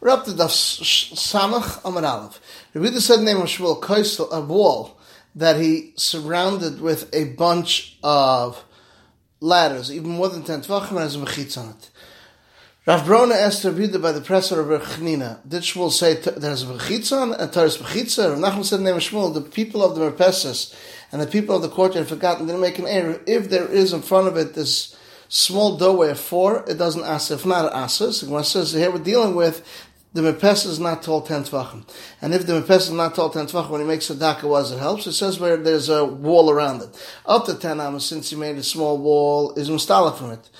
We're up to the Samach Amud Aleph. Rabbi said the name of Shmuel Koisel, a wall that he surrounded with a bunch of ladders, even more than 10 tvachim, and has a mechitz on it. Rav Brona asked Rabbi by the presser of Rechnina, did Shmuel say there's a mechitza on and Torah's mechitza? Rav Nachman said the name of Shmuel, the people of the Merpesis and the people of the courtyard forgotten, didn't make an error. If there is in front of it this small doorway of four, it doesn't ask. If not, it asks. Gemara says here we're dealing with the mepes is not tall ten tvachim, and if the mepes is not tall ten tvachim, when he makes a daka, was it helps. It says where there's a wall around it. Up to ten amos, since he made a small wall, is mustala from it.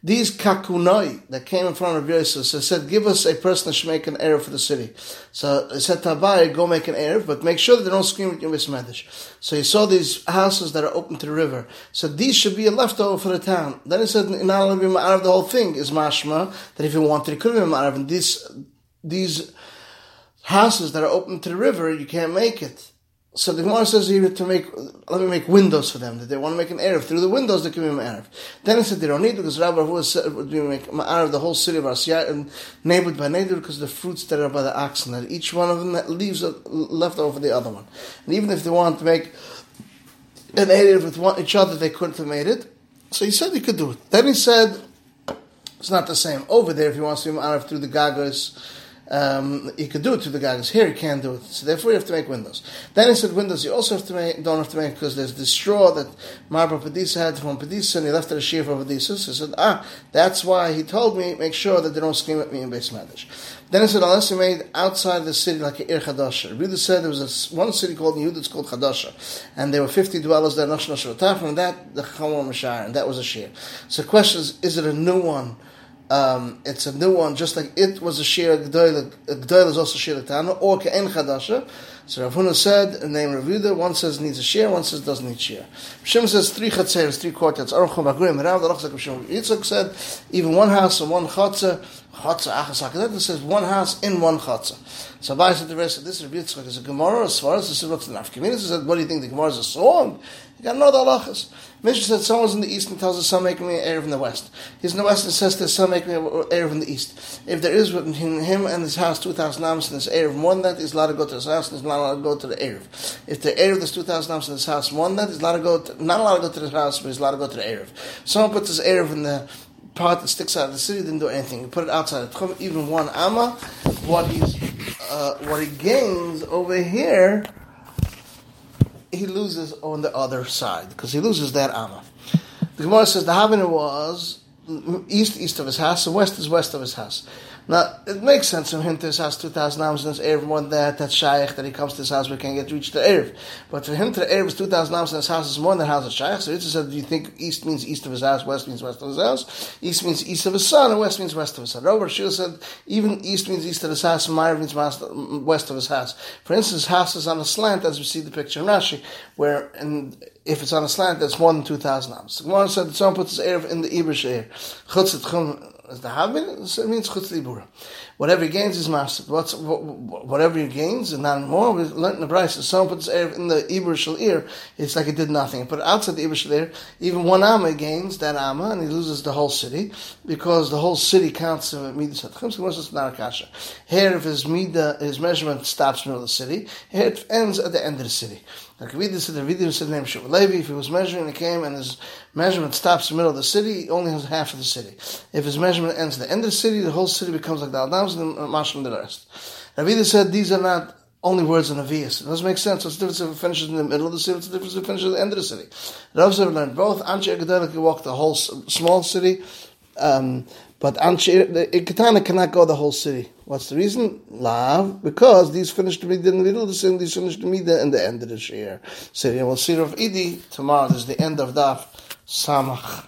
These kakunoi that came in front of Yosef so said, give us a person that should make an Erev for the city. So they said, Tabai, go make an Erev, but make sure that they don't scream at Medish. So he saw these houses that are open to the river. So these should be a leftover for the town. Then he said, not only be of the whole thing is mashma, that if he wanted, he could be out of. And these, these houses that are open to the river, you can't make it. So the Gemara says here to make, let me make windows for them. That they want to make an Erev. Through the windows, they can be an Erev. Then he said they don't need it because Rabbi Hu said would be make Ma'arav the whole city of Asiyah and neighbored by neighbor because the fruits that are by the oxen, that each one of them that leaves left over the other one. And even if they want to make an Erev with one, each other, they couldn't have made it. So he said he could do it. Then he said, it's not the same. Over there, if he wants to be Ma'arav through the Gagas, um, could do it to the guys. Here you can't do it. So therefore you have to make windows. Then he said windows you also have to make, don't have to make because there's the straw that Marba Padisa had from Padisa and he left it a shear for Padisa. So he said, ah, that's why he told me, make sure that they don't scream at me in base Madish. Then he said, unless you made outside the city like an Ir Chadasha. Really said there was a, one city called Yehud that's called Chadasha. And there were 50 dwellers there, Nosh Nosh From that, the Chamor Mashar, and that was a shear. So the question is, is it a new one? Um, it's a new one, just like it was a shir gdoil. Is also shir tana or ke'en chadasha. So Rav Huna said, the name of Yehuda, one says needs a shir, one says doesn't need shir. Shem says three chatzeres, three courtyards. Aruch Bagrim, Rav the Rachzak Shem Yitzchak said, even one house and one chatzah, chatzah achas hakadet, says one house in one chatzah. So Abai said the rest of this Rav Yitzchak is a Gemara, as far as the is what's the nafkamina. He said, what do you think, the Gemara is a song? You got to know the halachas. Mishnah said someone's in the east and tells us some making me an Erev in the west. He's in the west and says there's some making me an Erev in the east. If there is between him and his house 2,000 amos and this Erev more than that, he's allowed to go to his house and he's not allowed to go to the Erev. If the Erev there's 2,000 amos in his house more than that, he's allowed to go to, not allowed to go to his house, but he's allowed to go to the Erev. Someone puts his Erev in the part that sticks out of the city, didn't do anything. He put it outside. Of even one amma, what he's, uh, what he gains over here he loses on the other side because he loses that amma. The Gemara says the Havana was east east of his house and west is west of his house. Now, it makes sense from him to his house 2,000 amos and his Erev more than that, that's Shaykh, that he comes to his house, we can get reach the Erev. But for him to the Erev is 2,000 amos and his house is more than the house of Shaykh. So Yitzhak said, do you think east means east of his house, west means west of his house? East means east of his son, and west means west of his son. Robert Shul said, even east means east of his house, and Meir means west of his house. For instance, house is on a slant, as we see the picture in Rashi, where and if it's on a slant, that's more than 2,000 amos. The Gemara said the someone puts his Erev in the Sheir. Chutzit Chum, as the Havin, it means Chutz. Whatever he gains is master. What's, whatever he gains, and not more, we learned in the Braisa, if someone puts Erev in the Iber Shalir, it's like he did nothing. But outside the Iber Shalir, even one Amma gains that Amma, and he loses the whole city, because the whole city counts him at Midas so. Here, if his Midah, his measurement stops in the middle of the city, here it ends at the end of the city. Like Vidya said, the said the name Levi. If he was measuring, he came and his measurement stops in the middle of the city, he only has half of the city. If his measurement ends at the end of the city, the whole city becomes like the Aldams and the Mashlim the rest. Vidya said these are not only words in Avias. It doesn't make sense. What's the difference if it finishes in the middle of the city? What's the difference if it finishes at the end of the city? Rav said learned both. Anshe Agadah can walk the whole small city. Um, but the Katana cannot go the whole city. What's the reason? Lav, because these finished the in the middle of the city, these finished the midah in the end of the year. So we'll see Rav Idi tomorrow. This is the end of Daf Samach.